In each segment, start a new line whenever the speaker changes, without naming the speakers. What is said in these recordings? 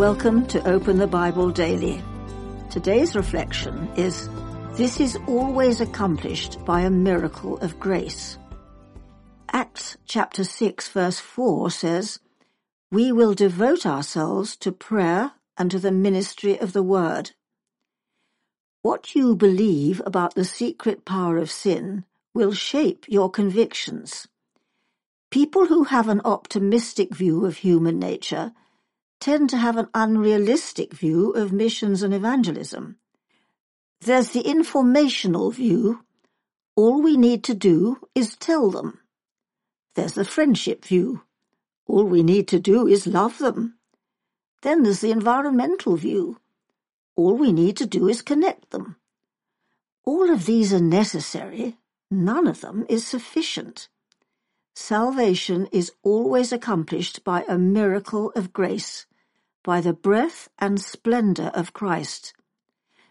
Welcome to Open the Bible Daily. Today's reflection is This is always accomplished by a miracle of grace. Acts chapter 6 verse 4 says, We will devote ourselves to prayer and to the ministry of the word. What you believe about the secret power of sin will shape your convictions. People who have an optimistic view of human nature tend to have an unrealistic view of missions and evangelism. There's the informational view. All we need to do is tell them. There's the friendship view. All we need to do is love them. Then there's the environmental view. All we need to do is connect them. All of these are necessary. None of them is sufficient. Salvation is always accomplished by a miracle of grace, by the breath and splendor of Christ.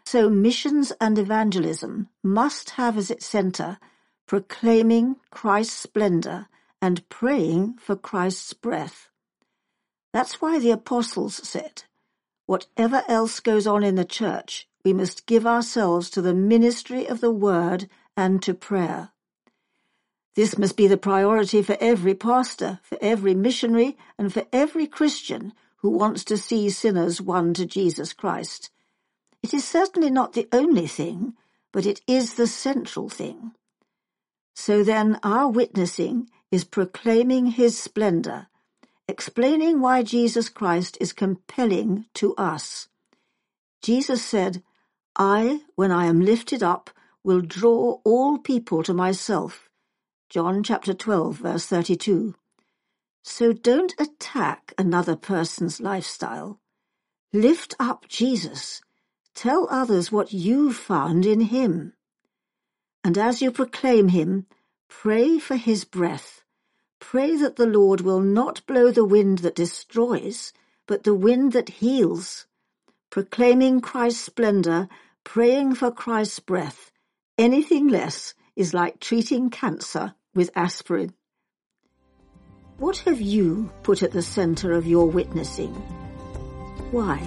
So missions and evangelism must have as its center proclaiming Christ's splendor and praying for Christ's breath. That's why the apostles said, whatever else goes on in the church, we must give ourselves to the ministry of the word and to prayer. This must be the priority for every pastor, for every missionary, and for every Christian who wants to see sinners won to Jesus Christ. It is certainly not the only thing, but it is the central thing. So then our witnessing is proclaiming his splendor, explaining why Jesus Christ is compelling to us. Jesus said, I, when I am lifted up, will draw all people to myself. John chapter 12 verse 32. So don't attack another person's lifestyle. Lift up Jesus. Tell others what you've found in him. And as you proclaim him, pray for his breath. Pray that the Lord will not blow the wind that destroys, but the wind that heals. Proclaiming Christ's splendor, praying for Christ's breath. Anything less is like treating cancer with aspirin. What have you put at the center of your witnessing? Why?